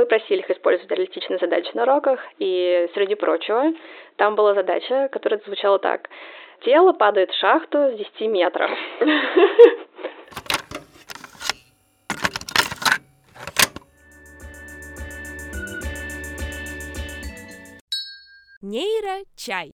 Мы просили их использовать реалистичные задачи на уроках, и среди прочего, там была задача, которая звучала так. Тело падает в шахту с 10 метров. Нейро-чай.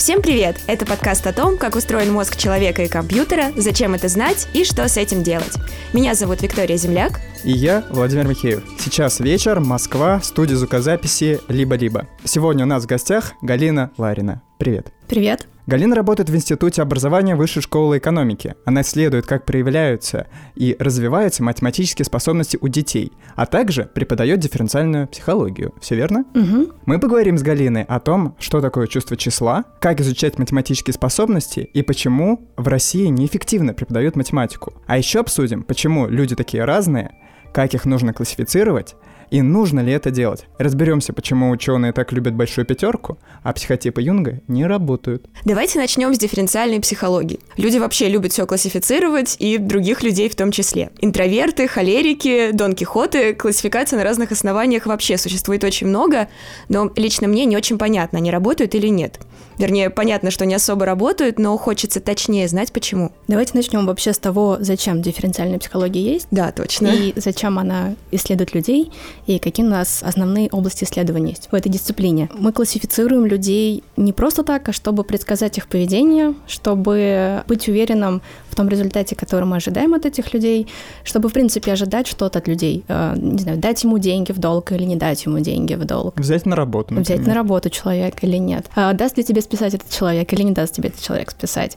Всем привет! Это подкаст о том, как устроен мозг человека и компьютера, зачем это знать и что с этим делать. Меня зовут Виктория Земляк. И я, Владимир Михеев. Сейчас вечер, Москва, студия звукозаписи «Либо-либо». Сегодня у нас в гостях Галина Ларина. Привет. Привет. Галина работает в Институте образования Высшей школы экономики. Она исследует, как проявляются и развиваются математические способности у детей, а также преподает дифференциальную психологию. Все верно? Угу. Мы поговорим с Галиной о том, что такое чувство числа, как изучать математические способности и почему в России неэффективно преподают математику. А еще обсудим, почему люди такие разные, как их нужно классифицировать и нужно ли это делать? Разберемся, почему ученые так любят большую пятерку, а психотипы Юнга не работают. Давайте начнем с дифференциальной психологии. Люди вообще любят все классифицировать, и других людей в том числе. Интроверты, холерики, Дон Кихоты, классификация на разных основаниях вообще существует очень много, но лично мне не очень понятно, они работают или нет. Вернее, понятно, что не особо работают, но хочется точнее знать, почему. Давайте начнем вообще с того, зачем дифференциальная психология есть. Да, точно. И зачем она исследует людей, и какие у нас основные области исследования есть в этой дисциплине. Мы классифицируем людей не просто так, а чтобы предсказать их поведение, чтобы быть уверенным в том результате, который мы ожидаем от этих людей, чтобы, в принципе, ожидать что-то от людей. Э, не знаю, дать ему деньги в долг или не дать ему деньги в долг. Взять на работу, например. Взять на работу человека или нет. А даст ли тебе списать этот человек или не даст тебе этот человек списать.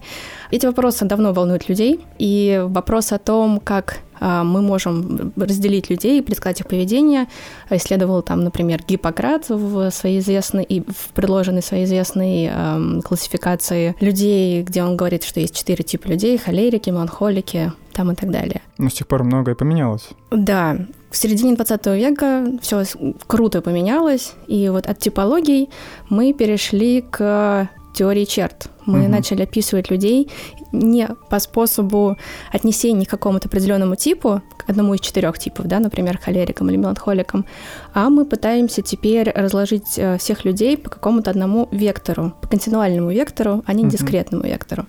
Эти вопросы давно волнуют людей, и вопрос о том, как а, мы можем разделить людей, предсказать их поведение. Исследовал там, например, Гиппократ в своей известной и в предложенной своей известной эм, классификации людей, где он говорит, что есть четыре типа людей: холерики, меланхолики, там и так далее. Но с тех пор многое поменялось. Да, в середине 20 века все круто поменялось, и вот от типологий мы перешли к теории черт. Мы угу. начали описывать людей не по способу отнесения к какому-то определенному типу, к одному из четырех типов, да, например, холерикам или меланхоликам, а мы пытаемся теперь разложить э, всех людей по какому-то одному вектору, по континуальному вектору, а не угу. дискретному вектору.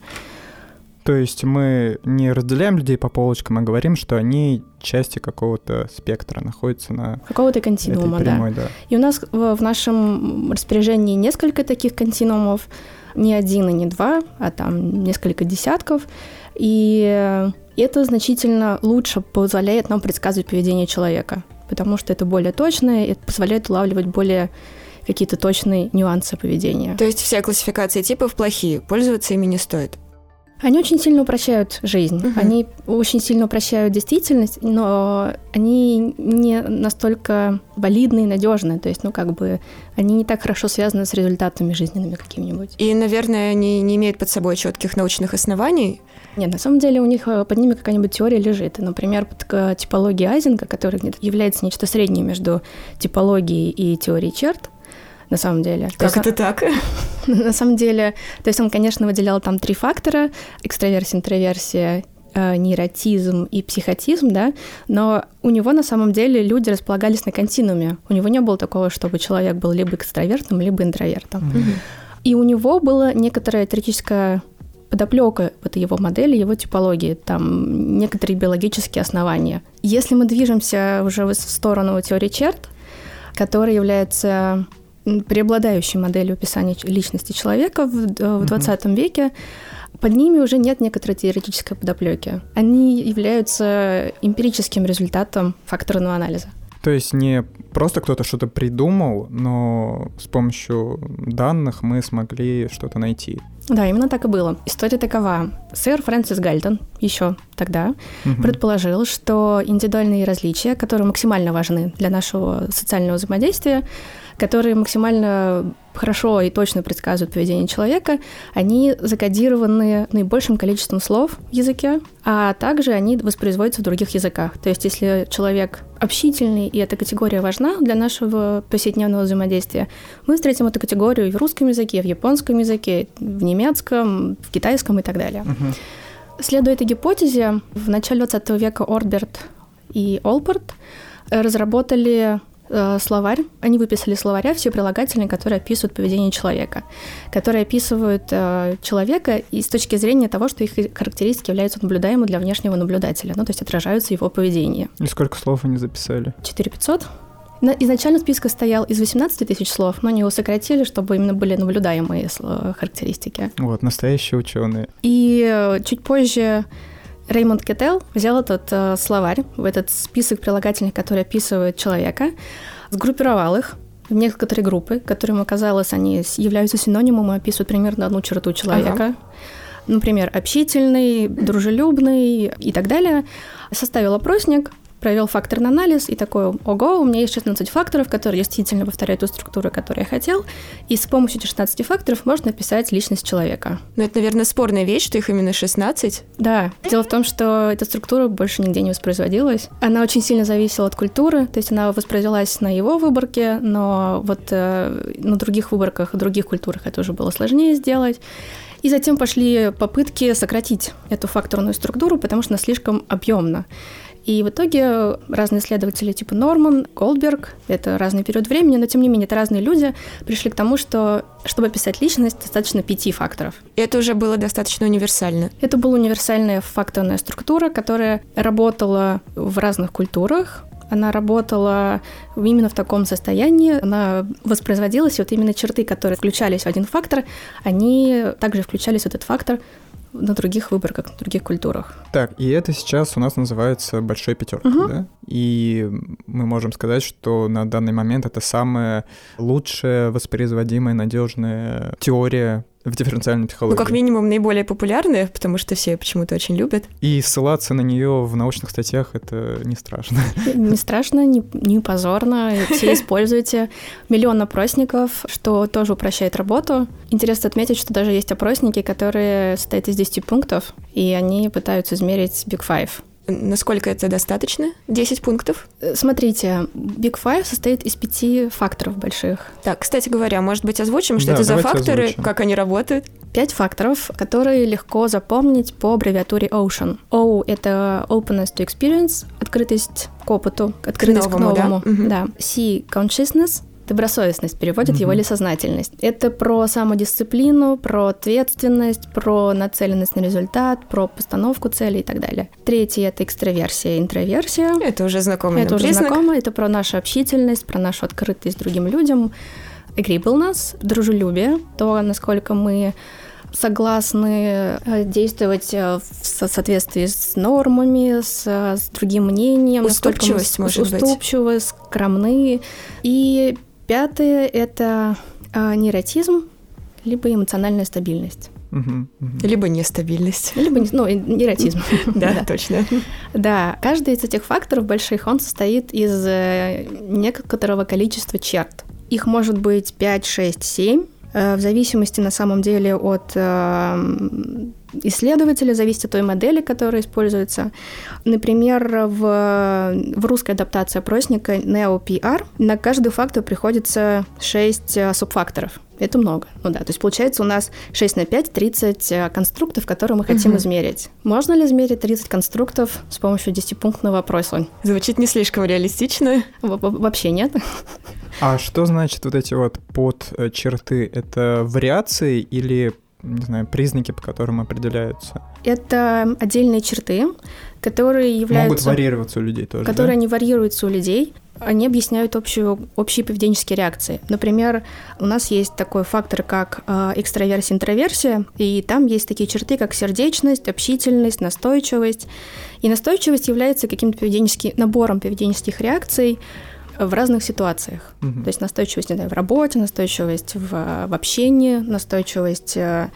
То есть мы не разделяем людей по полочкам, а говорим, что они части какого-то спектра находятся на какого-то континуума, прямой, да. да. И у нас в, в нашем распоряжении несколько таких континуумов, не один и не два, а там несколько десятков. И это значительно лучше позволяет нам предсказывать поведение человека, потому что это более точное, это позволяет улавливать более какие-то точные нюансы поведения. То есть все классификации типов плохие, пользоваться ими не стоит? Они очень сильно упрощают жизнь, угу. они очень сильно упрощают действительность, но они не настолько валидны и надежны, то есть, ну, как бы, они не так хорошо связаны с результатами жизненными какими-нибудь. И, наверное, они не имеют под собой четких научных оснований? Нет, на самом деле у них э, под ними какая-нибудь теория лежит. Например, под типологией Айзенга, которая является нечто среднее между типологией и теорией черт, на самом деле. Как это так? На самом деле, то есть он, конечно, выделял там три фактора – экстраверсия, интроверсия, э, нейротизм и психотизм, да, но у него на самом деле люди располагались на континууме. У него не было такого, чтобы человек был либо экстравертом, либо интровертом. Mm-hmm. И у него было некоторое теоретическое подоплека вот его модели, его типологии, там некоторые биологические основания. Если мы движемся уже в сторону теории черт, которая является преобладающей моделью описания личности человека в, э, в 20 угу. веке, под ними уже нет некоторой теоретической подоплеки. Они являются эмпирическим результатом факторного анализа. То есть не просто кто-то что-то придумал, но с помощью данных мы смогли что-то найти. Да, именно так и было. История такова. Сэр Фрэнсис Гальтон еще тогда угу. предположил, что индивидуальные различия, которые максимально важны для нашего социального взаимодействия, которые максимально хорошо и точно предсказывают поведение человека, они закодированы наибольшим количеством слов в языке, а также они воспроизводятся в других языках. То есть если человек общительный, и эта категория важна для нашего повседневного взаимодействия, мы встретим эту категорию в русском языке, в японском языке, в немецком, в китайском и так далее. Uh-huh. Следуя этой гипотезе, в начале 20 века Орберт и Олберт разработали словарь. Они выписали словаря все прилагательные, которые описывают поведение человека, которые описывают э, человека и с точки зрения того, что их характеристики являются наблюдаемыми для внешнего наблюдателя, ну, то есть отражаются его поведение. И сколько слов они записали? 4500. На, изначально список стоял из 18 тысяч слов, но они его сократили, чтобы именно были наблюдаемые характеристики. Вот, настоящие ученые. И э, чуть позже Реймонд Кетел взял этот э, словарь, в этот список прилагательных, которые описывают человека, сгруппировал их в некоторые группы, которым оказалось, они являются синонимом и описывают примерно одну черту человека. Ага. Например, общительный, дружелюбный и так далее. Составил опросник, провел факторный анализ и такой, ого, у меня есть 16 факторов, которые действительно повторяют ту структуру, которую я хотел, и с помощью этих 16 факторов можно описать личность человека. Но это, наверное, спорная вещь, что их именно 16. Да. Дело в том, что эта структура больше нигде не воспроизводилась. Она очень сильно зависела от культуры, то есть она воспроизвелась на его выборке, но вот э, на других выборках, в других культурах это уже было сложнее сделать. И затем пошли попытки сократить эту факторную структуру, потому что она слишком объемна. И в итоге разные исследователи типа Норман, Голдберг, это разный период времени, но тем не менее это разные люди, пришли к тому, что чтобы описать личность, достаточно пяти факторов. Это уже было достаточно универсально. Это была универсальная факторная структура, которая работала в разных культурах, она работала именно в таком состоянии, она воспроизводилась, и вот именно черты, которые включались в один фактор, они также включались в этот фактор на других выборках, на других культурах. Так, и это сейчас у нас называется большой пятеркой, угу. да? И мы можем сказать, что на данный момент это самая лучшая воспроизводимая, надежная теория в дифференциальной психологии. Ну, как минимум, наиболее популярная, потому что все почему-то очень любят. И ссылаться на нее в научных статьях это не страшно. Не страшно, не, не позорно. Все используйте. Миллион опросников, что тоже упрощает работу. Интересно отметить, что даже есть опросники, которые состоят из 10 пунктов, и они пытаются измерить Big Five. Насколько это достаточно? 10 пунктов? Э, смотрите, Big Five состоит из пяти факторов больших. Так, кстати говоря, может быть, озвучим, что да, это за факторы, озвучим. как они работают? Пять факторов, которые легко запомнить по аббревиатуре OCEAN. O — это openness to experience, открытость к опыту, открытость к новому. К новому да? Да. C — consciousness — Добросовестность переводит mm-hmm. его или сознательность. Это про самодисциплину, про ответственность, про нацеленность на результат, про постановку цели и так далее. Третье — это экстраверсия, интроверсия. Это уже знакомо. Это уже признак. знакомо. Это про нашу общительность, про нашу открытость другим людям. Agreeableness, дружелюбие, то, насколько мы согласны э, действовать э, в соответствии с нормами, с, с другим мнением. Уступчивость, может уступчивы, быть. Уступчивы, скромны. И Пятое — это э, нейротизм, либо эмоциональная стабильность. Либо нестабильность. Либо, ну, нейротизм. Да, точно. Да, каждый из этих факторов больших, он состоит из э, некоторого количества черт. Их может быть 5, 6, 7, в зависимости на самом деле от э, исследователя, зависит от той модели, которая используется. Например, в, в русской адаптации опросника NeoPR на каждый фактор приходится 6 э, субфакторов. Это много. Ну да, то есть получается у нас 6 на 5, 30 э, конструктов, которые мы хотим угу. измерить. Можно ли измерить 30 конструктов с помощью 10-пунктного опроса? Звучит не слишком реалистично. Вообще нет. А что значит вот эти вот подчерты? Это вариации или не знаю, признаки, по которым определяются? Это отдельные черты, которые являются... Могут варьироваться у людей тоже, Которые да? не варьируются у людей. Они объясняют общую, общие поведенческие реакции. Например, у нас есть такой фактор, как э, экстраверсия, интроверсия, и там есть такие черты, как сердечность, общительность, настойчивость. И настойчивость является каким-то поведенческим набором поведенческих реакций, в разных ситуациях. Угу. То есть настойчивость не знаю, в работе, настойчивость в, в общении, настойчивость э,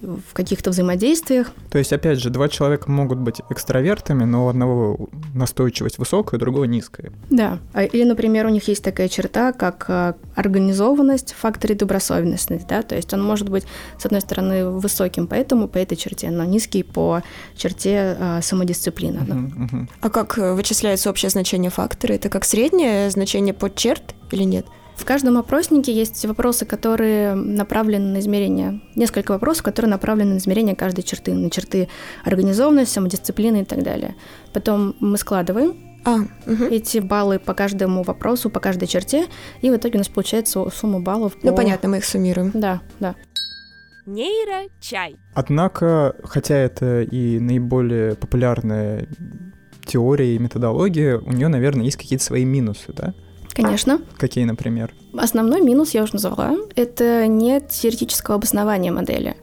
в каких-то взаимодействиях. То есть, опять же, два человека могут быть экстравертами, но у одного настойчивость высокая, у другого низкая. Да. А, или, например, у них есть такая черта, как э, организованность в факторе добросовестности, да, то есть он может быть, с одной стороны, высоким поэтому по этой черте, но низкий по черте э, самодисциплины. Uh-huh, uh-huh. А как э, вычисляется общее значение фактора? Это как среднее значение под черт или нет? В каждом опроснике есть вопросы, которые направлены на измерение, несколько вопросов, которые направлены на измерение каждой черты, на черты организованности, самодисциплины и так далее. Потом мы складываем А, угу. Эти баллы по каждому вопросу, по каждой черте, и в итоге у нас получается сумма баллов. Ну, по- понятно, мы их суммируем. Да, да. Нейрочай. Однако, хотя это и наиболее популярная теория и методология, у нее, наверное, есть какие-то свои минусы, да? Конечно. Какие, например? Основной минус, я уже назвала, это нет теоретического обоснования модели.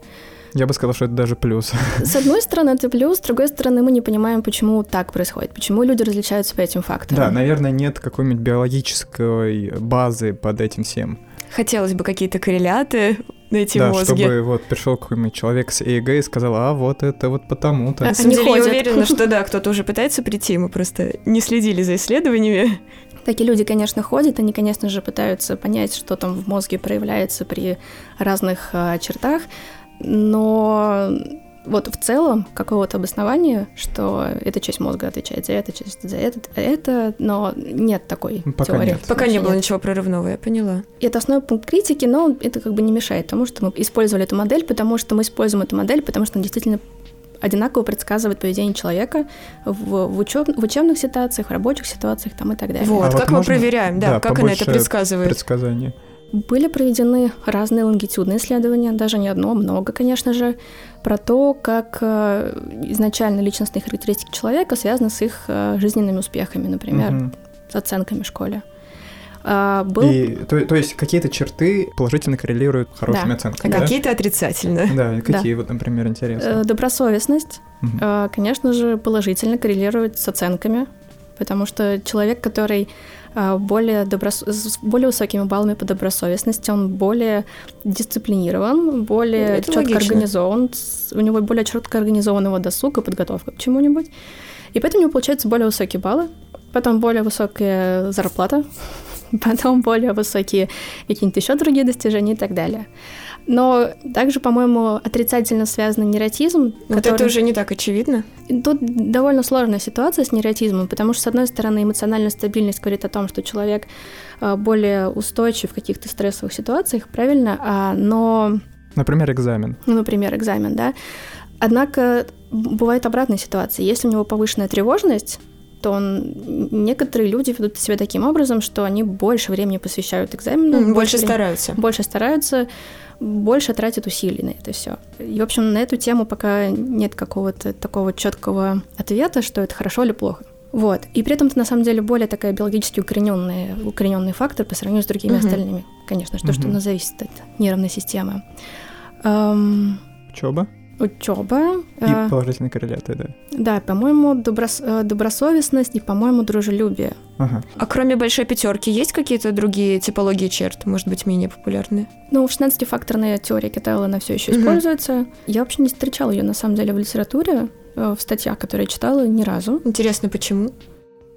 Я бы сказал, что это даже плюс. С одной стороны, это плюс, с другой стороны, мы не понимаем, почему так происходит, почему люди различаются по этим Да, факторам. наверное, нет какой-нибудь биологической базы под этим всем. Хотелось бы какие-то корреляты найти да, в мозге. чтобы вот пришел какой-нибудь человек с ЭЭГ и сказал, а вот это вот потому-то. На Они самом деле, я уверена, что да, кто-то уже пытается прийти, мы просто не следили за исследованиями. Такие люди, конечно, ходят, они, конечно же, пытаются понять, что там в мозге проявляется при разных а, чертах, но вот в целом какого-то обоснования, что эта часть мозга отвечает за это, часть за это, это, но нет такой Пока теории. нет. Пока не было нет. ничего прорывного, я поняла. И это основной пункт критики, но это как бы не мешает тому, что мы использовали эту модель, потому что мы используем эту модель, потому что она действительно одинаково предсказывает поведение человека в, в, учеб- в учебных ситуациях, в рабочих ситуациях там, и так далее. Вот, А вот как мы можно- проверяем, да, да, как она это предсказывает. Предсказание. Были проведены разные лонгитюдные исследования, даже не одно, много, конечно же, про то, как э, изначально личностные характеристики человека связаны с их э, жизненными успехами, например, Мгм. с оценками в школе. А, был И, то, то есть какие-то черты положительно коррелируют с хорошими Да. оценками, А да? какие-то отрицательно. Да, какие вот, например, интересно? э, добросовестность, э, конечно же, положительно коррелирует с оценками, потому что человек, который э, более, доброс- с более высокими баллами по добросовестности, он более дисциплинирован, более Это четко логично. организован, у него более четко организован его досуг и подготовка к чему-нибудь. И поэтому у него получаются более высокие баллы, потом более высокая зарплата, потом более высокие какие-нибудь еще другие достижения и так далее. Но также, по-моему, отрицательно связан нейротизм. Вот который- это уже не так очевидно. Тут довольно сложная ситуация с нейротизмом, потому что, с одной стороны, эмоциональная стабильность говорит о том, что человек э, более устойчив в каких-то стрессовых ситуациях, правильно? А, но, Например, экзамен. ну, например, экзамен, да. Однако бывает обратная ситуация. Если у него повышенная тревожность, то он, некоторые люди ведут себя таким образом, что они больше времени посвящают экзамену, М, Больше времени- стараются. больше стараются, больше тратят усилий на это все. И, в общем, на эту тему пока нет какого-то такого четкого ответа, что это хорошо или плохо. Вот. И при этом это на самом деле более такая биологически укорененный, укорененный фактор по сравнению с другими Мгм. остальными. Конечно, что, что Мгм. оно зависит от нервной системы. Эм, Учеба учеба. и положительные корреляты, да. да, по-моему, доброс- э, добросовестность и, по-моему, дружелюбие. Ага. А кроме большой пятерки есть какие-то другие типологии черт, может быть, менее популярные? Ну, 16-факторная теория Китайла, она все еще Мгм. используется. Я вообще не встречала ее на самом деле в литературе, э, в статьях, которые я читала, ни разу. Интересно, почему?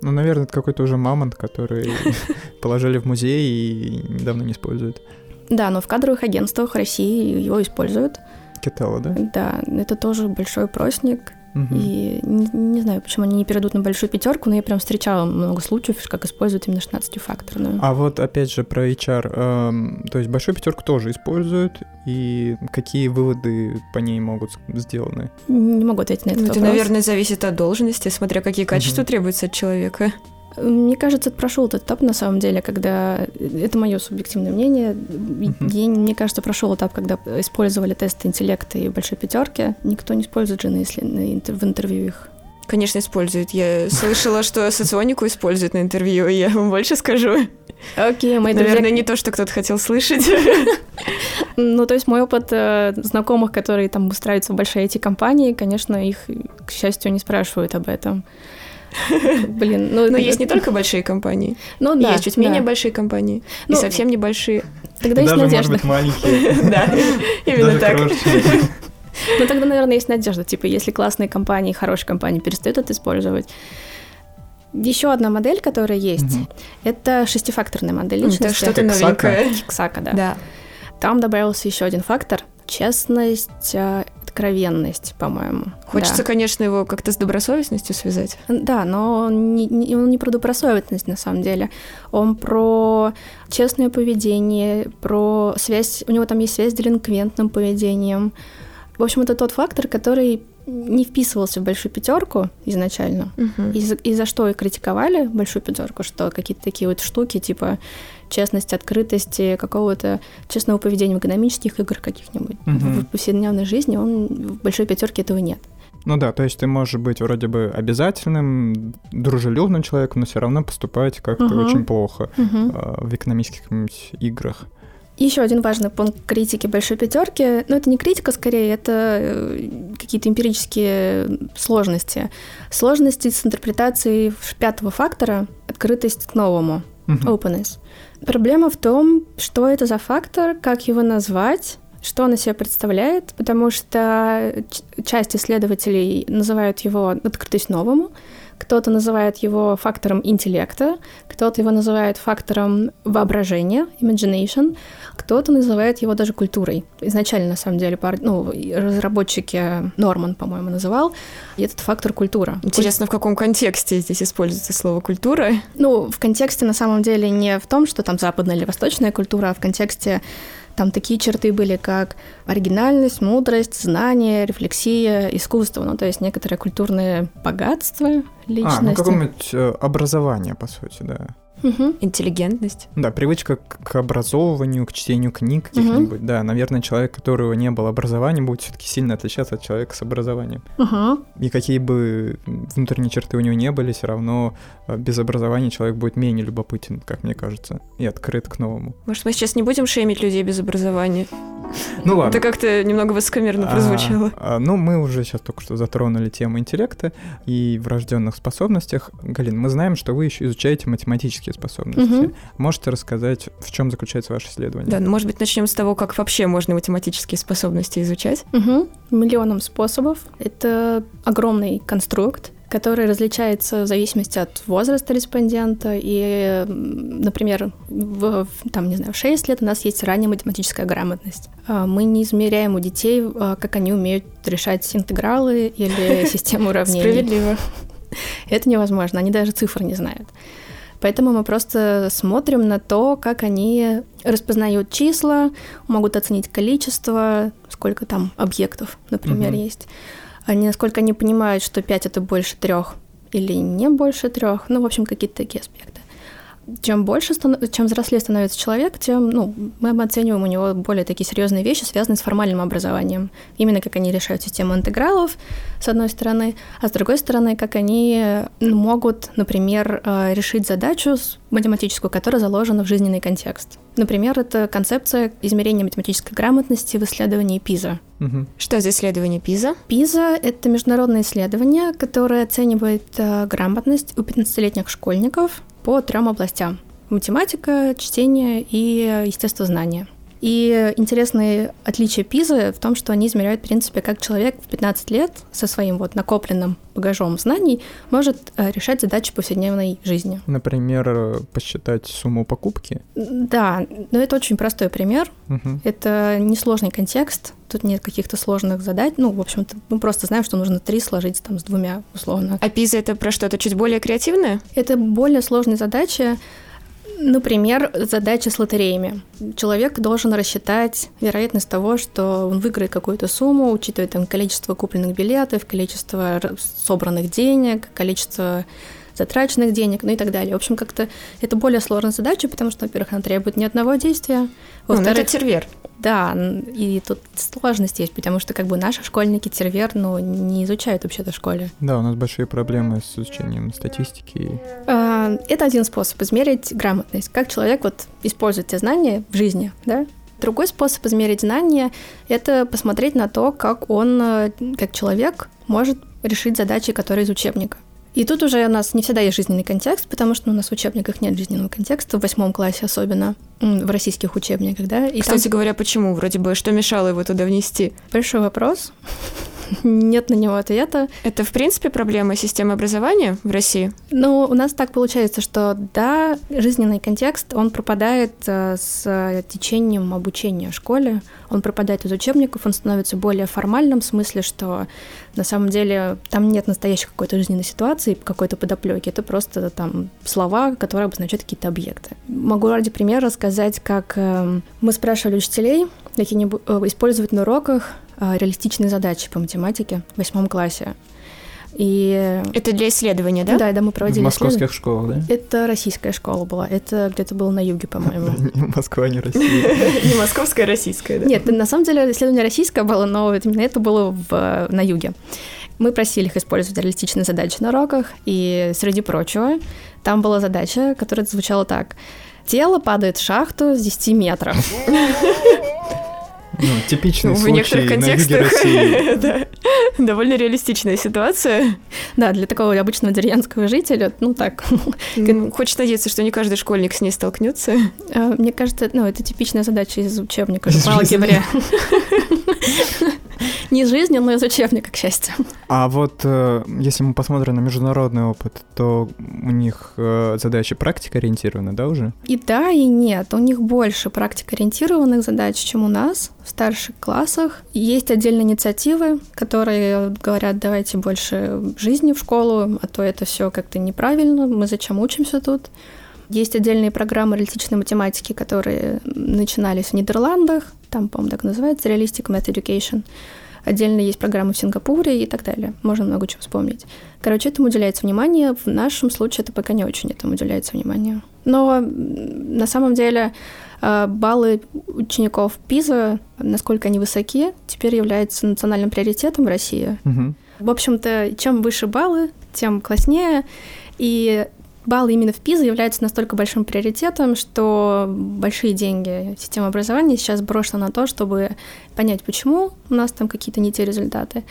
Ну, наверное, это какой-то уже мамонт, который положили в музей и недавно не используют. Да, но в кадровых агентствах России его используют. Китала, да? Да, это тоже большой опросник. Мгм. И не, не знаю, почему они не перейдут на большую пятерку, но я прям встречала много случаев, как используют именно 16-факторную. А вот опять же про HR, эм, то есть большую пятерку тоже используют, и какие выводы по ней могут сделаны? Не могу ответить на этот Ну, это, вопрос. наверное, зависит от должности, смотря какие качества Мгм. требуются от человека. Мне кажется, это прошел этот этап на самом деле, когда это мое субъективное мнение. Мгм. Я, мне кажется, прошел этап, когда использовали тесты интеллекта и большой пятерки. Никто не использует же на исслед- на интер- в интервью их. Конечно, используют. Я слышала, что соционику используют на интервью, и я вам больше скажу. Окей, мои Наверное, друзья- не то, что кто-то хотел слышать. Ну, то есть мой опыт э, знакомых, которые там устраиваются в большие IT-компании, конечно, их, к счастью, не спрашивают об этом. Блин, ну... Но есть не только большие компании. Ну да, есть чуть да. менее большие компании. И Ну, совсем небольшие. Тогда есть надежда. маленькие. Да, именно так. Ну, тогда, наверное, есть надежда. Типа, если классные компании, хорошие компании перестают это использовать. Еще одна модель, которая есть, это шестифакторная модель Это личности. что-то Кексака. новенькое. Кексака, да. Да. Там добавился еще один фактор — честность, э, откровенность, по-моему. Хочется, Да. конечно, его как-то с добросовестностью связать. Да, но он не, не- он не про добросовестность на самом деле. Он про честное поведение, про связь. У него там есть связь с делинквентным поведением. В общем, это тот фактор, который не вписывался в большую пятерку изначально. Мгм. И, за, и за что и критиковали большую пятерку, что какие-то такие вот штуки, типа честность, открытость, какого-то честного поведения в экономических играх каких-нибудь. Мгм. В повседневной жизни он в большой пятерке этого нет. Ну да, то есть ты можешь быть вроде бы обязательным, дружелюбным человеком, но все равно поступать как-то Мгм. очень плохо а, в экономических играх. Еще один важный пункт критики большой пятерки. Ну, это не критика, скорее, это э, какие-то эмпирические сложности. Сложности с интерпретацией пятого фактора открытость к новому. Мгм. Openness. Проблема в том, что это за фактор, как его назвать, что он из себя представляет, потому что ч- часть исследователей называют его открытость новому, кто-то называет его фактором интеллекта, кто-то его называет фактором воображения, imagination, кто-то называет его даже культурой. Изначально, на самом деле, пар- ну, разработчики Норман, по-моему, называл этот фактор культура. Интересно, в каком контексте здесь используется слово «культура»? Ну, в контексте, на самом деле, не в том, что там западная или восточная культура, а в контексте там такие черты были, как оригинальность, мудрость, знание, рефлексия, искусство, ну, то есть некоторое культурное богатство личности. А, ну какое-нибудь э, образование, по сути, да. Мгм. Интеллигентность. Да, привычка к, образовыванию, к чтению книг каких-нибудь. Да, наверное, человек, у которого не было образования, будет все-таки сильно отличаться от человека с образованием. Ага. И какие бы внутренние черты у него не были, все равно э, без образования человек будет менее любопытен, как мне кажется, и открыт к новому. Может, мы сейчас не будем шеймить людей без образования? Ну ладно. Это как-то немного высокомерно прозвучало. А, а, ну, мы уже сейчас только что затронули тему интеллекта и врожденных способностях. Галин, мы знаем, что вы еще изучаете математические способности. Мгм. Можете рассказать, в чем заключается ваше исследование? Да, ну, может быть, начнем с того, как вообще можно математические способности изучать. Мгм. Миллионом способов. Это огромный конструкт, который различается в зависимости от возраста респондента. И, например, в, в, там, не знаю, в 6 лет у нас есть ранняя математическая грамотность. А, Мы не измеряем у детей, а, как они умеют решать интегралы или систему уравнений. Справедливо. Это невозможно, они даже цифр не знают. Поэтому мы просто смотрим на то, как они распознают числа, могут оценить количество, сколько там объектов, например, Мгм. есть. Они, насколько они понимают, что 5 это больше трех или не больше трех. Ну, в общем, какие-то такие аспекты. Чем больше, станов- чем взрослее становится человек, тем ну, мы оцениваем у него более такие серьезные вещи, связанные с формальным образованием. Именно как они решают систему интегралов, с одной стороны, а с другой стороны, как они ну, могут, например, э, решить задачу математическую, которая заложена в жизненный контекст. Например, это концепция измерения математической грамотности в исследовании ПИЗа. Что за исследование ПИЗа? ПИЗа — это международное исследование, которое оценивает э, грамотность у 15-летних школьников по трем областям. Математика, чтение и естествознание. И интересное отличие ПИЗа в том, что они измеряют, в принципе, как человек в 15 лет со своим вот накопленным багажом знаний может э, решать задачи повседневной жизни. Например, посчитать сумму покупки. Да, но это очень простой пример. Мгм. Это несложный контекст, тут нет каких-то сложных задач. Ну, в общем-то, мы просто знаем, что нужно три сложить там с двумя, условно. А ПИЗа это про что-то чуть более креативное? Это более сложные задачи. Например, задача с лотереями. Человек должен рассчитать вероятность того, что он выиграет какую-то сумму, учитывая там количество купленных билетов, количество собранных денег, количество затраченных денег, ну и так далее. В общем, как-то это более сложная задача, потому что, во-первых, она требует не одного действия, Ну, ну, это во-вторых, тервер. да, и тут сложность есть, потому что как бы наши школьники тервер, ну, не изучают вообще-то в школе. Да, у нас большие проблемы с изучением статистики. А, Это один способ измерить грамотность, как человек вот использует те знания в жизни, да? Другой способ измерить знания — это посмотреть на то, как он, э, как человек, может решить задачи, которые из учебника. И тут уже у нас не всегда есть жизненный контекст, потому что у нас в учебниках нет жизненного контекста, в восьмом классе особенно, в российских учебниках, да? И там Кстати говоря, почему? Вроде бы, что мешало его туда внести? большой вопрос, нет на него ответа. Это, в принципе, проблема системы образования в России? Ну, у нас так получается, что да, жизненный контекст, он пропадает э, с течением обучения в школе, он пропадает из учебников, он становится более формальным в смысле, что на самом деле там нет настоящей какой-то жизненной ситуации, какой-то подоплеки, это просто там слова, которые обозначают какие-то объекты. Могу ради примера рассказать, как э, мы спрашивали учителей какие-нибудь, э, использовать на уроках реалистичные задачи по математике в восьмом классе. И Это для исследования, да? да, да, мы В проводили московских школах, да? Это российская школа была. Это где-то было на юге, по-моему. Москва, не Россия. Не московская, а российская, да? Нет, на самом деле исследование российское было, но именно это было в, на юге. Мы просили их использовать реалистичные задачи на уроках, и среди прочего, там была задача, которая звучала так. Тело падает в шахту с 10 метров. Ну, типичный Ну, в случай некоторых на юге контекстах России. да, довольно реалистичная ситуация. Да, для такого обычного деревенского жителя, ну так. Хочешь надеяться, что не каждый школьник с ней столкнется. А, Мне кажется, ну, это типичная задача из учебника по алгебре. Не из жизни, но из учебника, к счастью. А вот э, если мы посмотрим на международный опыт, то у них э, задачи практика ориентированы, да, уже? И да, и нет. У них больше практикоориентированных задач, чем у нас в старших классах. Есть отдельные инициативы, которые говорят, давайте больше жизни в школу, а то это все как-то неправильно, мы зачем учимся тут. Есть отдельные программы реалистичной математики, которые начинались в Нидерландах, там, по-моему, так называется, Realistic Math Education. Отдельно есть программы в Сингапуре и так далее. Можно много чего вспомнить. Короче, этому уделяется внимание. В нашем случае это пока не очень этому уделяется внимание. Но на самом деле э, баллы учеников ПИЗа, насколько они высоки, теперь являются национальным приоритетом в России. Мгм. В общем-то, чем выше баллы, тем класснее. И баллы именно в ПИЗа являются настолько большим приоритетом, что большие деньги системы образования сейчас брошены на то, чтобы понять, почему у нас там какие-то не те результаты,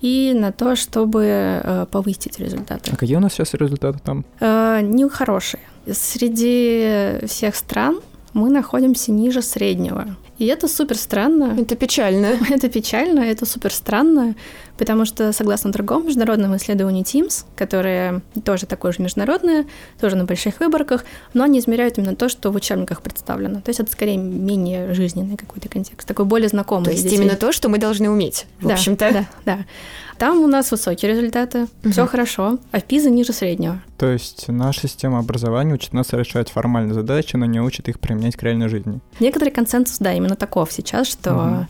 и на то, чтобы э, повысить результаты. А какие у нас сейчас результаты там? Э, не хорошие. Среди всех стран мы находимся ниже среднего. И это супер странно. Это печально. Это печально, это супер странно, потому что согласно другому международному исследованию Teams, которое тоже такое же международное, тоже на больших выборках, но они измеряют именно то, что в учебниках представлено. То есть это скорее менее жизненный какой-то контекст, такой более знакомый. То есть именно то, что мы должны уметь, в Да, общем-то. Да, да. Там у нас высокие результаты, все хорошо, а в ПИЗа ниже среднего. То есть наша система образования учит нас решать формальные задачи, но не учит их применять к реальной жизни. Некоторый консенсус, да, именно таков сейчас, что Мгм.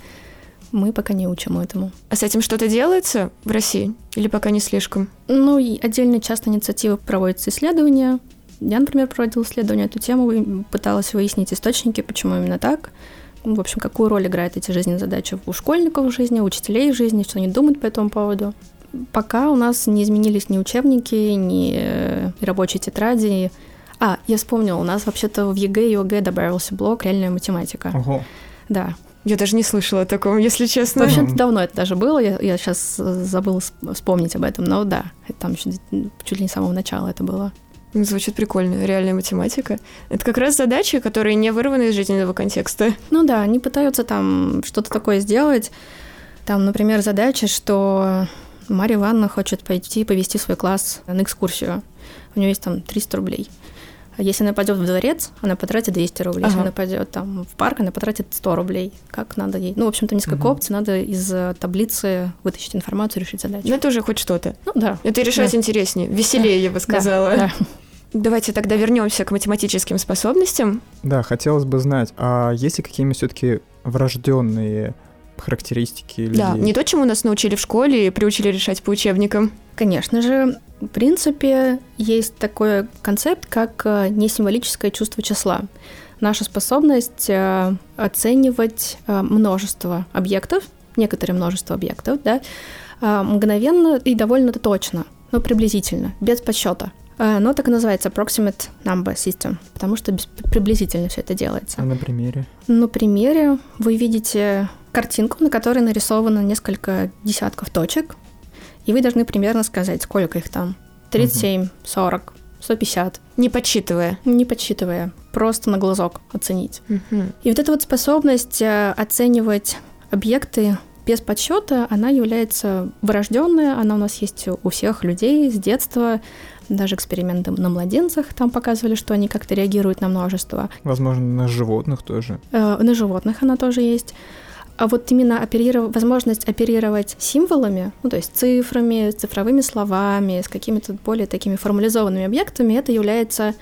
мы пока не учим этому. А с этим что-то делается в России? Или пока не слишком? Ну, и отдельно часто инициативы проводятся исследования. Я, например, проводила исследование эту тему, и пыталась выяснить источники, почему именно так. В общем, какую роль играют эти жизненные задачи у школьников в жизни, у учителей в жизни, что они думают по этому поводу. Пока у нас не изменились ни учебники, ни э, рабочие тетради. А, я вспомнила, у нас вообще-то в ЕГЭ и ОГЭ добавился блок «Реальная математика». Ого. Да. Я даже не слышала о таком, если честно. В общем-то, давно это даже было, я, я сейчас забыла сп- вспомнить об этом, но да, это там еще чуть ли не с самого начала это было. Ну, Звучит прикольно, реальная математика. Это как раз задачи, которые не вырваны из жизненного контекста. Ну да, они пытаются там что-то такое сделать. Там, например, задача, что Марья Ивановна хочет пойти повести свой класс на экскурсию. У нее есть там 300 рублей. А если она пойдет в дворец, она потратит 200 рублей. Если Ага. она пойдет там в парк, она потратит 100 рублей. Как надо ей? Ну, в общем-то, несколько Мгм. опций. Надо из э, таблицы вытащить информацию, решить задачу. Но это уже хоть что-то. Ну да. Это решать Да. интереснее, веселее, я бы Да, сказала. да. Давайте тогда вернемся к математическим способностям. Да, хотелось бы знать, а есть ли какие-нибудь все-таки врожденные характеристики людей? Да, не то, чему нас научили в школе и приучили решать по учебникам. Конечно же, в принципе, есть такой концепт, как э, несимволическое чувство числа. Наша способность э, оценивать э, множество объектов, некоторое множество объектов, да, мгновенно и довольно точно, но приблизительно, без подсчета. Э, Но так и называется approximate number system, потому что приблизительно все это делается. А на примере? На примере вы видите картинку, на которой нарисовано несколько десятков точек, и вы должны примерно сказать, сколько их там. 37, 40, 150, Не подсчитывая. не подсчитывая, просто на глазок оценить. Мгм. И вот эта вот способность э, оценивать объекты без подсчета, она является врожденная, она у нас есть у всех людей с детства, даже эксперименты на младенцах там показывали, что они как-то реагируют на множество. Возможно, на животных тоже. Э, На животных она тоже есть. А вот именно опериров... возможность оперировать символами, ну, то есть цифрами, цифровыми словами, с какими-то более такими формализованными объектами, это является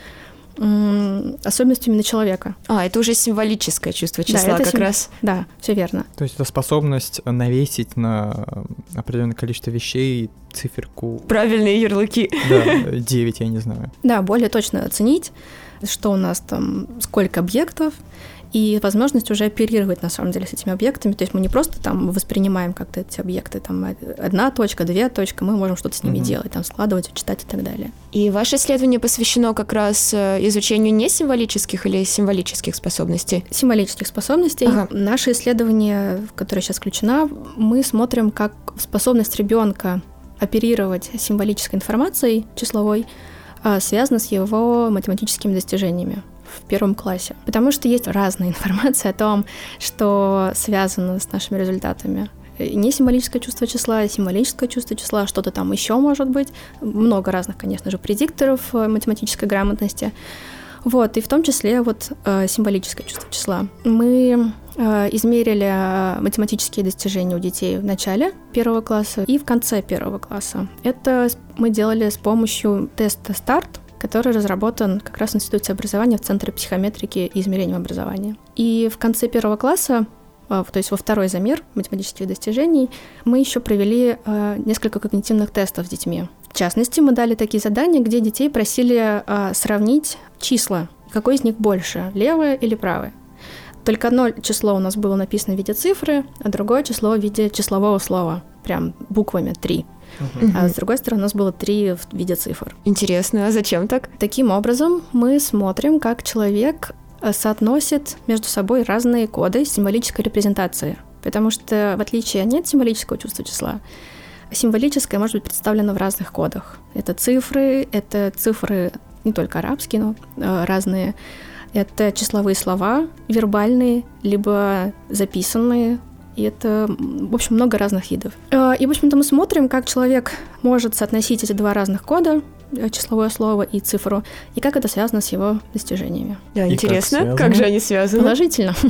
особенностью именно человека. А, это уже символическое чувство Да, числа это как сим- раз. Да, все верно. То есть это способность навесить на определенное количество вещей циферку, Правильные ярлыки. да, 9, я не знаю. Да, более точно оценить, что у нас там, сколько объектов, и возможность уже оперировать на самом деле с этими объектами. То есть мы не просто там воспринимаем как-то эти объекты, там одна точка, две точки, мы можем что-то с ними Мгм. делать, там складывать, читать и так далее. И ваше исследование посвящено как раз э, изучению несимволических или символических способностей? Символических способностей. Ага. Наше исследование, которое сейчас включено, мы смотрим, как способность ребенка оперировать символической информацией числовой а, связана с его математическими достижениями в первом классе. Потому что есть разная информация о том, что связано с нашими результатами. Не символическое чувство числа, а символическое чувство числа, что-то там еще может быть. Много разных, конечно же, предикторов э, математической грамотности. Вот, и в том числе вот э, символическое чувство числа. Мы э, измерили э, математические достижения у детей в начале первого класса и в конце первого класса. Это мы делали с помощью теста «Старт», который разработан как раз в Институте образования в Центре психометрики и измерения образования. И в конце первого класса э, то есть во второй замер математических достижений, мы еще провели э, несколько когнитивных тестов с детьми. В частности, мы дали такие задания, где детей просили э, сравнить числа, какой из них больше, левое или правое. Только одно число у нас было написано в виде цифры, а другое число в виде числового слова, прям буквами 3. А с другой стороны у нас было 3 в виде цифр. Интересно, а зачем так? Таким образом, мы смотрим, как человек э, соотносит между собой разные коды символической репрезентации. Потому что, в отличие нет символического чувства числа, символическое может быть представлено в разных кодах. Это цифры, это цифры не только арабские, но э, разные. Это числовые слова, вербальные, либо записанные. И это, в общем, много разных видов. Э, И, в общем-то, мы смотрим, как человек может соотносить эти два разных кода, числовое слово и цифру, и как это связано с его достижениями. Да, И как интересно, как, связано? же они связаны? Положительно.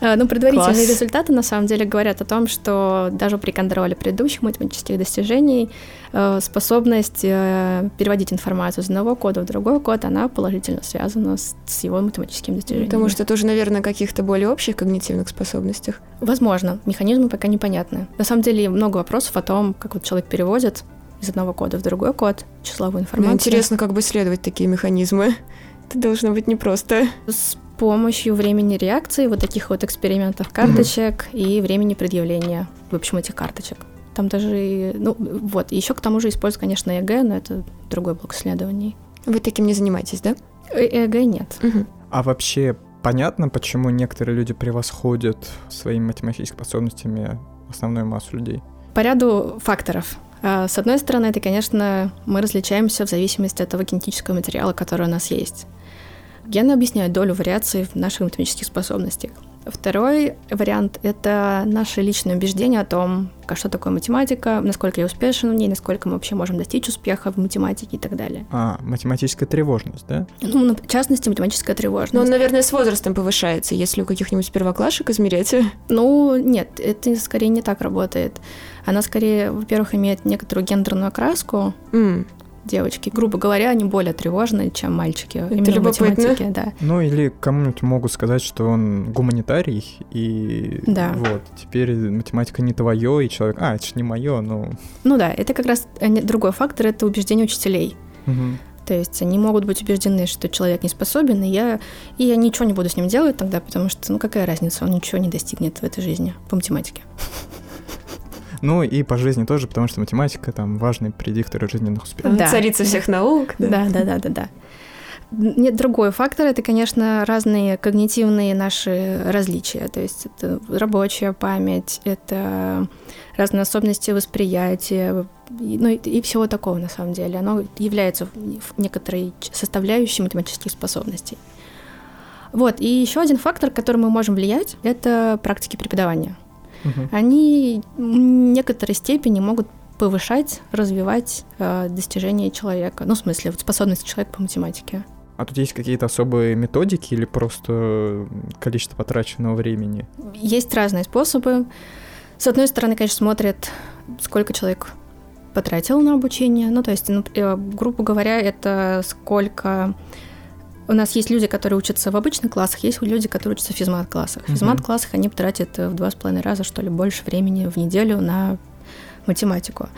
Э, Ну, предварительные результаты, на самом деле, говорят о том, что даже при контроле предыдущих математических достижений э, способность э, переводить информацию из одного кода в другой код, она положительно связана с его математическими достижениями. Потому что тоже, наверное, каких-то более общих когнитивных способностях. Возможно, механизмы пока непонятны. На самом деле, много вопросов о том, как вот человек переводит из одного кода в другой код числовую Мне информацию. интересно, как бы исследовать такие механизмы. Это должно быть непросто. С помощью времени реакции, вот таких вот экспериментов карточек и времени предъявления, в общем, этих карточек. Там даже, и- ну, вот, еще к тому же используют, конечно, ЕГЭ, но это другой блок исследований. Вы таким не занимаетесь, да? Э- ЕГЭ нет. Мгм. А вообще понятно, почему некоторые люди превосходят своими математическими способностями основную массу людей? По ряду факторов. А, С одной стороны, это, конечно, мы различаемся в зависимости от того генетического материала, который у нас есть. Гены объясняют долю вариаций в наших математических способностях. Второй вариант — это наши личные убеждения о том, как- что такое математика, насколько я успешен в ней, насколько мы вообще можем достичь успеха в математике и так далее. А, математическая тревожность, да? Ну, в частности, математическая тревожность. Но он, наверное, с возрастом повышается, если у каких-нибудь первоклашек измерять. Ну, нет, это скорее не так работает. Она скорее, во-первых, имеет некоторую гендерную окраску, М, девочки, грубо говоря, они более тревожные, чем мальчики. именно в любопытно. математике, да. Ну или кому-нибудь могут сказать, что он гуманитарий, и Да. вот, теперь математика не твое, и человек, а, это ж не мое, ну... Ну да, это как раз э, другой фактор, это убеждение учителей. мгм. То есть они могут быть убеждены, что человек не способен, и я, и я ничего не буду с ним делать тогда, потому что, ну какая разница, он ничего не достигнет в этой жизни по математике. Ну и по жизни тоже, потому что математика там важный предиктор жизненных успехов. Да. Царица всех наук. Да, да, да, да, да. Нет, другой фактор это, конечно, разные когнитивные наши различия. То есть это рабочая память, это разные особенности восприятия, и- ну и, и всего такого на самом деле. Оно является некоторой составляющей математических способностей. Вот, и еще один фактор, который мы можем влиять, это практики преподавания. Мгм. Они в некоторой степени могут повышать, развивать э, достижения человека. Ну, в смысле, вот способности человека по математике. А тут есть какие-то особые методики или просто количество потраченного времени? Есть разные способы. С одной стороны, конечно, смотрят, сколько человек потратил на обучение. Ну, то есть, ну, э, грубо говоря, это сколько У нас есть люди, которые учатся в обычных классах, есть люди, которые учатся в физмат-классах. В физмат-классах они тратят в два с половиной раза, что ли, больше времени в неделю на математику.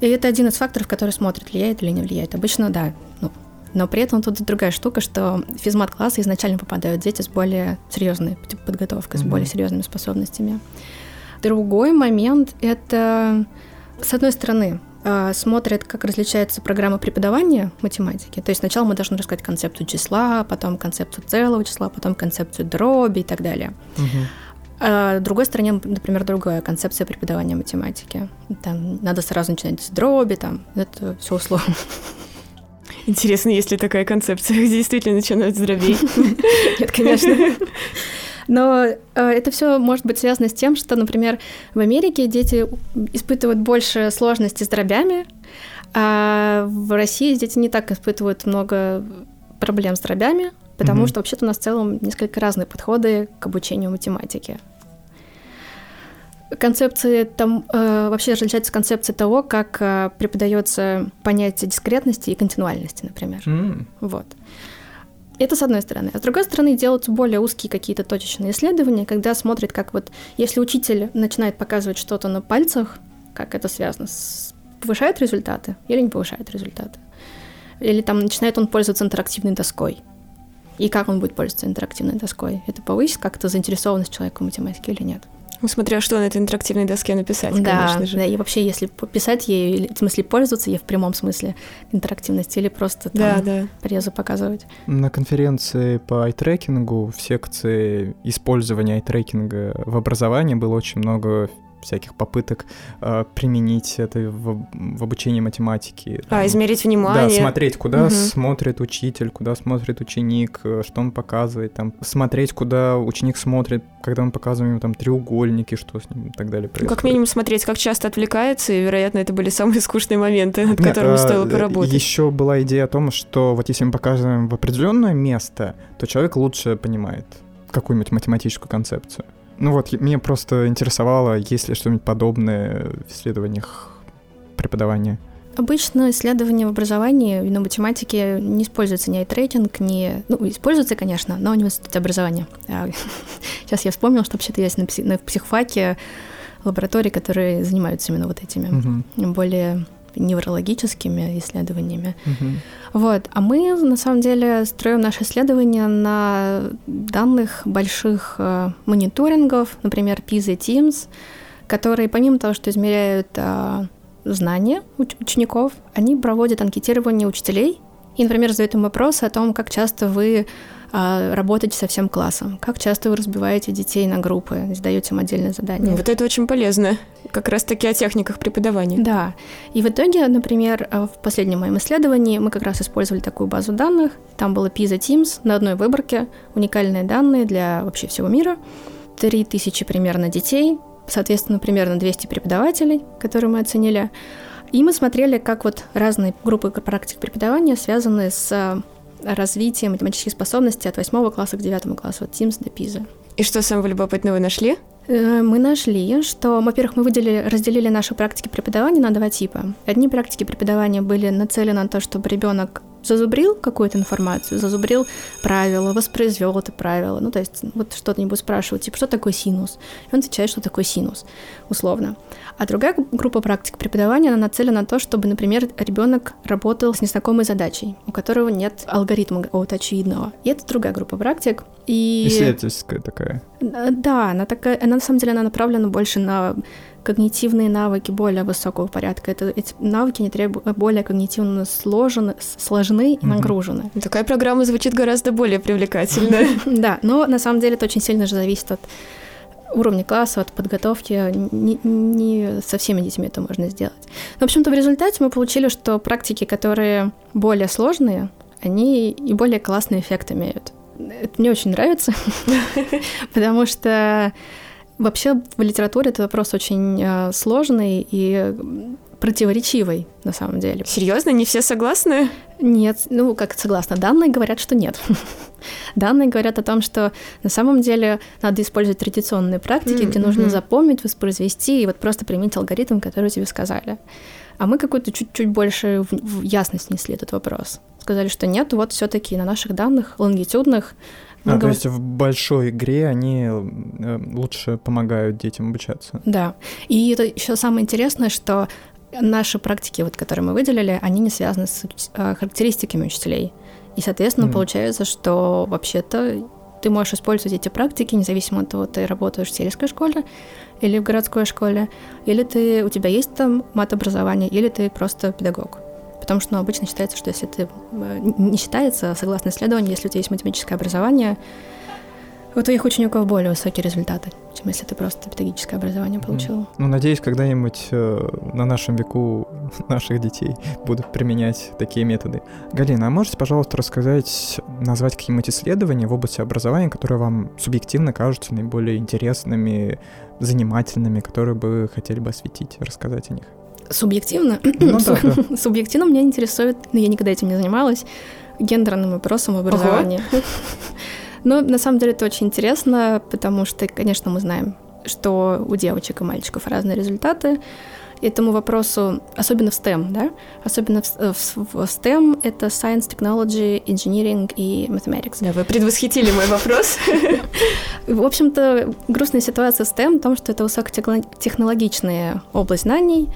И это один из факторов, который смотрит, влияет или не влияет. Обычно, да, ну, но при этом тут другая штука, что в физмат-классы изначально попадают дети с более серьезной подготовкой, mm-hmm. с более серьезными способностями. Другой момент — это, с одной стороны, смотрят, как различается программа преподавания математики. То есть сначала мы должны рассказать концепцию числа, потом концепцию целого числа, потом концепцию дроби и так далее. Угу. А другой стороне, например, другая концепция преподавания математики. Там надо сразу начинать с дроби, там это все условно. Интересно, есть ли такая концепция, где действительно начинают с дробей? Нет, конечно. Но э, это все может быть связано с тем, что, например, в Америке дети испытывают больше сложностей с дробями, а в России дети не так испытывают много проблем с дробями, потому mm-hmm. что вообще-то у нас в целом несколько разные подходы к обучению математике концепции там э, вообще различается концепция того, как э, преподается понятие дискретности и континуальности, например. Mm. Вот. Это с одной стороны. А с другой стороны делаются более узкие какие-то точечные исследования, когда смотрят, как вот, если учитель начинает показывать что-то на пальцах, как это связано с повышает результаты или не повышает результаты. Или там начинает он пользоваться интерактивной доской. И как он будет пользоваться интерактивной доской? Это повысит как-то заинтересованность человека в математике или нет? Смотря что на этой интерактивной доске написать, да, конечно же. Да, и вообще, если писать ей, в смысле пользоваться ей в прямом смысле интерактивности или просто там да, да. презу показывать. На конференции по айтрекингу в секции использования айтрекинга в образовании было очень много всяких попыток э, применить это в, в обучении математики. А, там, измерить внимание. Да, смотреть, куда угу. смотрит учитель, куда смотрит ученик, э, что он показывает, там, смотреть, куда ученик смотрит, когда он показывает ему там треугольники, что с ним и так далее происходит. Ну, как минимум смотреть, как часто отвлекается, и, вероятно, это были самые скучные моменты, над которыми стоило поработать. Еще была идея о том, что вот если мы показываем в определенное место, то человек лучше понимает какую-нибудь математическую концепцию. Ну вот, меня просто интересовало, есть ли что-нибудь подобное в исследованиях преподавания. Обычно исследования в образовании на математике не используется ни айтрейкинг, ни... Ну, используется, конечно, но не в институте образования. А, сейчас я вспомнила, что вообще-то есть на психфаке лаборатории, которые занимаются именно вот этими угу. более неврологическими исследованиями. Угу. Вот. А мы на самом деле строим наши исследования на данных больших э, мониторингов, например, PISA TIMSS, которые помимо того, что измеряют э, знания уч- учеников, они проводят анкетирование учителей и, например, задают им вопросы о том, как часто вы а, работаете со всем классом, как часто вы разбиваете детей на группы, задаете им отдельные задания. Вот это очень полезно, как раз-таки о техниках преподавания. Да, и в итоге, например, в последнем моем исследовании мы как раз использовали такую базу данных, там было PISA Teams на одной выборке, уникальные данные для вообще всего мира, 3000 примерно детей, соответственно, примерно 200 преподавателей, которые мы оценили, и мы смотрели, как вот разные группы практик преподавания связаны с развития математических способностей от 8 класса к 9 классу, от TIMSS до PISA. И что самого любопытного вы нашли? Э, мы нашли, что, во-первых, мы выделили, разделили наши практики преподавания на два типа. Одни практики преподавания были нацелены на то, чтобы ребенок зазубрил какую-то информацию, зазубрил правила, воспроизвел это правило. Ну, то есть, вот что-нибудь спрашивают, типа, что такое синус? И он отвечает, что такое синус, условно. А другая группа практик преподавания, она нацелена на то, чтобы, например, ребенок работал с незнакомой задачей, у которого нет алгоритма какого-то очевидного. И это другая группа практик. И... Исследовательская такая. Да, она такая, она на самом деле она направлена больше на когнитивные навыки более высокого порядка. Это, эти навыки не требуют более когнитивно сложены, сложны и нагружены. Такая программа звучит гораздо более привлекательно. Да, но на самом деле это очень сильно же зависит от уровня класса, от подготовки. Не, не со всеми детьми это можно сделать. Но, в общем-то, в результате мы получили, что практики, которые более сложные, они и более классный эффект имеют. Это мне очень нравится, потому что вообще в литературе этот вопрос очень э, сложный и противоречивый на самом деле. Серьезно, не все согласны? Нет, ну как согласна. Данные говорят, что нет. Данные говорят о том, что на самом деле надо использовать традиционные практики, mm-hmm. где нужно запомнить, воспроизвести и вот просто применить алгоритм, который тебе сказали. А мы какую-то чуть-чуть больше в, в ясность несли этот вопрос. сказали, что нет, вот все-таки на наших данных лонгитюдных а, то есть в большой игре они э, лучше помогают детям обучаться. Да. И это еще самое интересное, что наши практики, вот, которые мы выделили, они не связаны с э, характеристиками учителей. И, соответственно, mm. получается, что вообще-то ты можешь использовать эти практики, независимо от того, ты работаешь в сельской школе или в городской школе, или ты, у тебя есть там мат-образование, или ты просто педагог. Потому что ну, обычно считается, что если ты э, не считается, согласно исследованию, если у тебя есть математическое образование, у твоих учеников более высокие результаты, чем если ты просто педагогическое образование получил. Ну, надеюсь, когда-нибудь э, на нашем веку наших детей будут применять такие методы. Галина, а можете, пожалуйста, рассказать, назвать какие-нибудь исследования в области образования, которые вам субъективно кажутся наиболее интересными, занимательными, которые бы хотели бы осветить, рассказать о них? Субъективно? Ну, да, да. Субъективно меня интересует, но я никогда этим не занималась, гендерным вопросом в образовании. Но на самом деле это очень интересно, потому что, конечно, мы знаем, что у девочек и мальчиков разные результаты. Этому вопросу, особенно в STEM, да, особенно в, в, в STEM, это Science, Technology, Engineering и Mathematics. Да, вы предвосхитили мой вопрос. В общем-то, грустная ситуация в STEM в том, что это высокотехнологичная область знаний,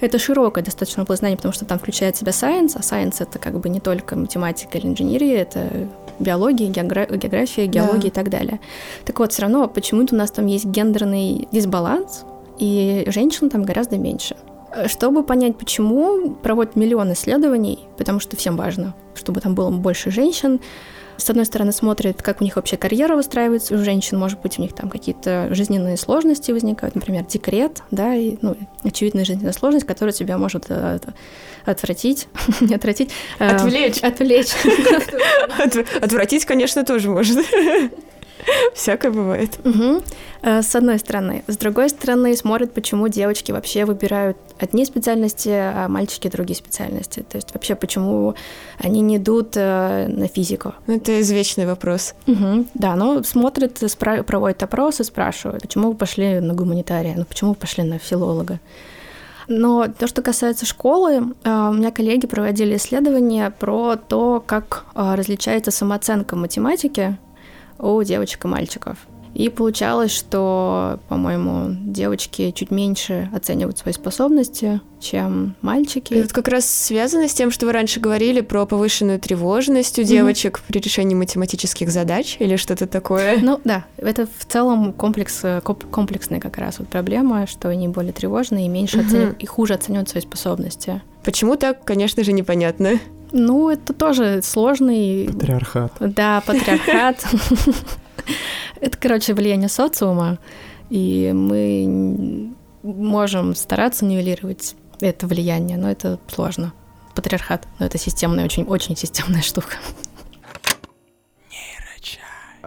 это широкая достаточно область знаний, потому что там включает в себя science, а science — это как бы не только математика или инженерия, это биология, геогра- география, геология да. и так далее. Так вот, все равно почему-то у нас там есть гендерный дисбаланс, и женщин там гораздо меньше. Чтобы понять, почему, проводят миллион исследований, потому что всем важно, чтобы там было больше женщин, с одной стороны, смотрит, как у них вообще карьера выстраивается у женщин, может быть, у них там какие-то жизненные сложности возникают, например, декрет, да, и, ну, очевидная жизненная сложность, которая тебя может э, отвратить, не отвратить, э, отвлечь. Отвлечь. Отвратить, конечно, тоже может. Всякое бывает. Угу. С одной стороны. С другой стороны, смотрят, почему девочки вообще выбирают одни специальности, а мальчики другие специальности. То есть вообще, почему они не идут э, на физику. Ну, это извечный вопрос. Угу. Да, но смотрят, спра- проводят опросы, спрашивают, почему вы пошли на гуманитария, ну почему вы пошли на филолога. Но то, что касается школы, у меня коллеги проводили исследования про то, как различается самооценка в математике у девочек и мальчиков. И получалось, что, по-моему, девочки чуть меньше оценивают свои способности, чем мальчики. Это как раз связано с тем, что вы раньше говорили про повышенную тревожность у девочек mm-hmm. при решении математических задач или что-то такое. Ну да, это в целом комплекс, комплексная как раз вот проблема, что они более тревожные и меньше mm-hmm. оценивают, и хуже оценивают свои способности. Почему так, конечно же, непонятно. Ну, это тоже сложный... Патриархат. Да, патриархат. Это, короче, влияние социума, и мы можем стараться нивелировать это влияние, но это сложно. Патриархат, но это системная, очень, очень системная штука.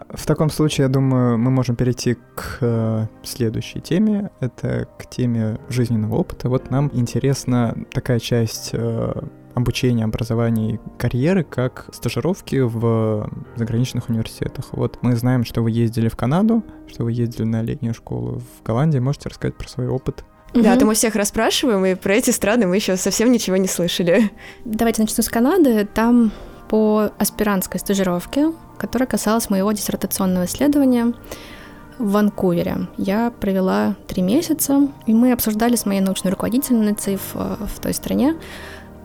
В таком случае, я думаю, мы можем перейти к э, следующей теме. Это к теме жизненного опыта. Вот нам интересна такая часть э, обучения, образования и карьеры, как стажировки в заграничных университетах. Вот мы знаем, что вы ездили в Канаду, что вы ездили на летнюю школу в Голландии. Можете рассказать про свой опыт? Да, то мы всех расспрашиваем, и про эти страны мы еще совсем ничего не слышали. Давайте начну с Канады. Там по аспирантской стажировке, которая касалась моего диссертационного исследования в Ванкувере. Я провела три месяца, и мы обсуждали с моей научной руководительницей в, в той стране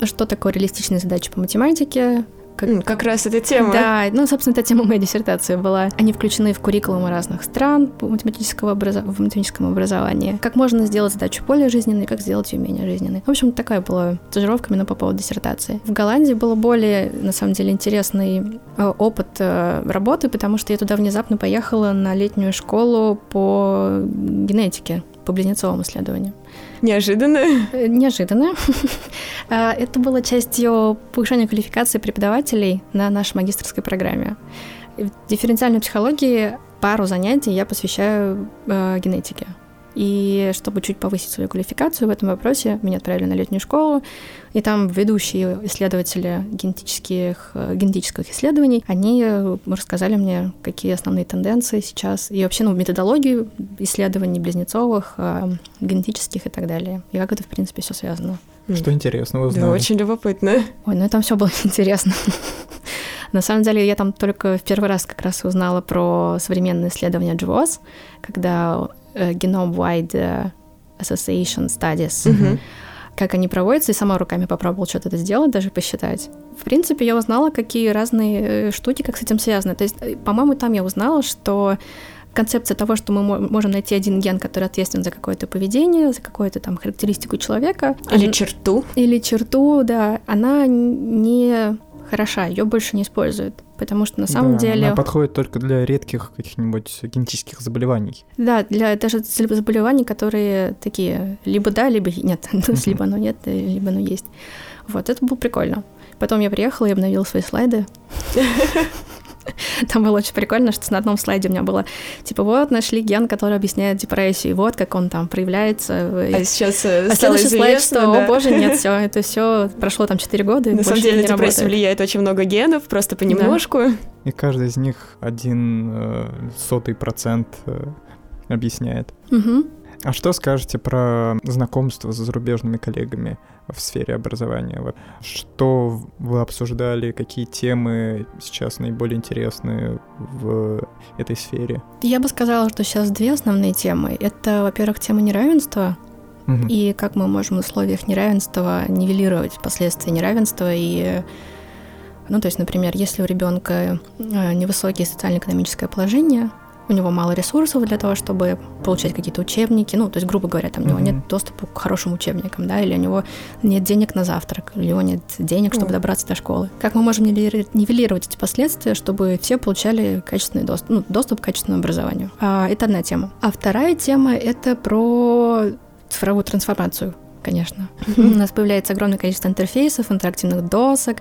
что такое реалистичные задачи по математике, как, как раз эта тема. Да, ну, собственно, эта тема моей диссертации была. Они включены в куррикулумы разных стран по математического образа... в математическом образовании. Как можно сделать задачу более жизненной, как сделать ее менее жизненной. В общем, такая была стажировка именно по поводу диссертации. В Голландии было более, на самом деле, интересный э, опыт э, работы, потому что я туда внезапно поехала на летнюю школу по генетике, по близнецовому исследованию. Неожиданно. Э, неожиданно. А, это было частью повышения квалификации преподавателей на нашей магистрской программе. В дифференциальной психологии пару занятий я посвящаю э, генетике. И чтобы чуть повысить свою квалификацию в этом вопросе, меня отправили на летнюю школу, и там ведущие исследователи генетических, генетических исследований, они рассказали мне, какие основные тенденции сейчас, и вообще ну, методологию исследований близнецовых, э, генетических и так далее, и как это, в принципе, все связано. Что интересно узнали? Да, очень любопытно. Ой, ну там все было интересно. На самом деле, я там только в первый раз как раз узнала про современные исследования GWAS, когда э, Genome Wide Association Studies, mm-hmm. как они проводятся, и сама руками попробовала что-то это сделать, даже посчитать. В принципе, я узнала, какие разные э, штуки, как с этим связаны. То есть, э, по-моему, там я узнала, что концепция того, что мы можем найти один ген, который ответственен за какое-то поведение, за какую-то там характеристику человека. Или черту. Или черту, да. Она не хороша, ее больше не используют. Потому что на самом да, деле... Она подходит только для редких каких-нибудь генетических заболеваний. Да, для даже заболеваний, которые такие либо да, либо нет. либо оно нет, либо оно есть. Вот, это было прикольно. Потом я приехала и обновила свои слайды. Там было очень прикольно, что на одном слайде у меня было, типа, вот, нашли ген, который объясняет депрессию, и вот как он там проявляется. А сейчас э, а следующий слайд, что, да. о боже, нет, все, это все прошло там 4 года, На самом деле на депрессию влияет очень много генов, просто понемножку. Да. И каждый из них один э, сотый процент э, объясняет. Угу. А что скажете про знакомство с зарубежными коллегами в сфере образования? Что вы обсуждали, какие темы сейчас наиболее интересны в этой сфере? Я бы сказала, что сейчас две основные темы. Это, во-первых, тема неравенства, угу. и как мы можем в условиях неравенства нивелировать последствия неравенства и ну, то есть, например, если у ребенка э, невысокое социально-экономическое положение, у него мало ресурсов для того, чтобы получать какие-то учебники, ну, то есть, грубо говоря, там у него mm-hmm. нет доступа к хорошим учебникам, да, или у него нет денег на завтрак, или у него нет денег, чтобы mm-hmm. добраться до школы. Как мы можем нивелировать эти последствия, чтобы все получали качественный доступ, ну, доступ к качественному образованию? А, это одна тема. А вторая тема — это про цифровую трансформацию, конечно. Mm-hmm. У нас появляется огромное количество интерфейсов, интерактивных досок,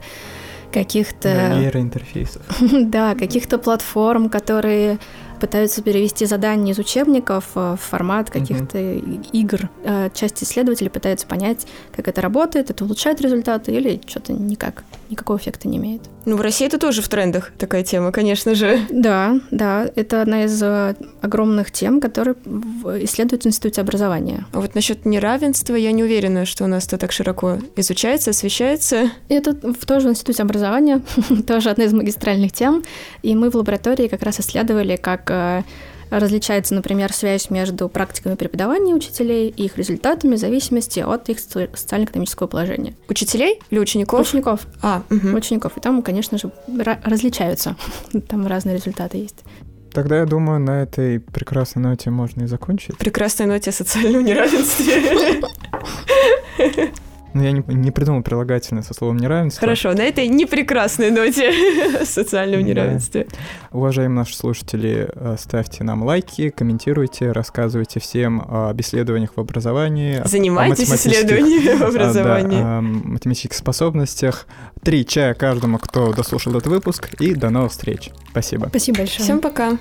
каких-то... Нейроинтерфейсов. да, каких-то платформ, которые пытаются перевести задания из учебников э, в формат каких-то mm-hmm. игр. Э, часть исследователей пытается понять, как это работает, это улучшает результаты или что-то никак, никакого эффекта не имеет. Ну, в России это тоже в трендах такая тема, конечно же. Да, да, это одна из э, огромных тем, которые исследуют в Институте образования. А вот насчет неравенства я не уверена, что у нас это так широко изучается, освещается. Это тоже в Институте образования, тоже одна из магистральных тем, и мы в лаборатории как раз исследовали, как Э, различается, например, связь между практиками преподавания учителей и их результатами в зависимости от их социально-экономического положения. Учителей или учеников? Учеников. А, угу. Учеников. И там, конечно же, различаются. Там разные результаты есть. Тогда, я думаю, на этой прекрасной ноте можно и закончить. Прекрасной ноте о социальном неравенстве. Ну, я не, не придумал прилагательное со словом неравенство. Хорошо, на этой непрекрасной ноте социального неравенства. Уважаемые наши слушатели, э, ставьте нам лайки, комментируйте, рассказывайте всем об исследованиях в образовании. Занимайтесь исследованиями в образовании. Да, о математических способностях. Три чая каждому, кто дослушал этот выпуск. И до новых встреч. Спасибо. Спасибо большое. Всем пока.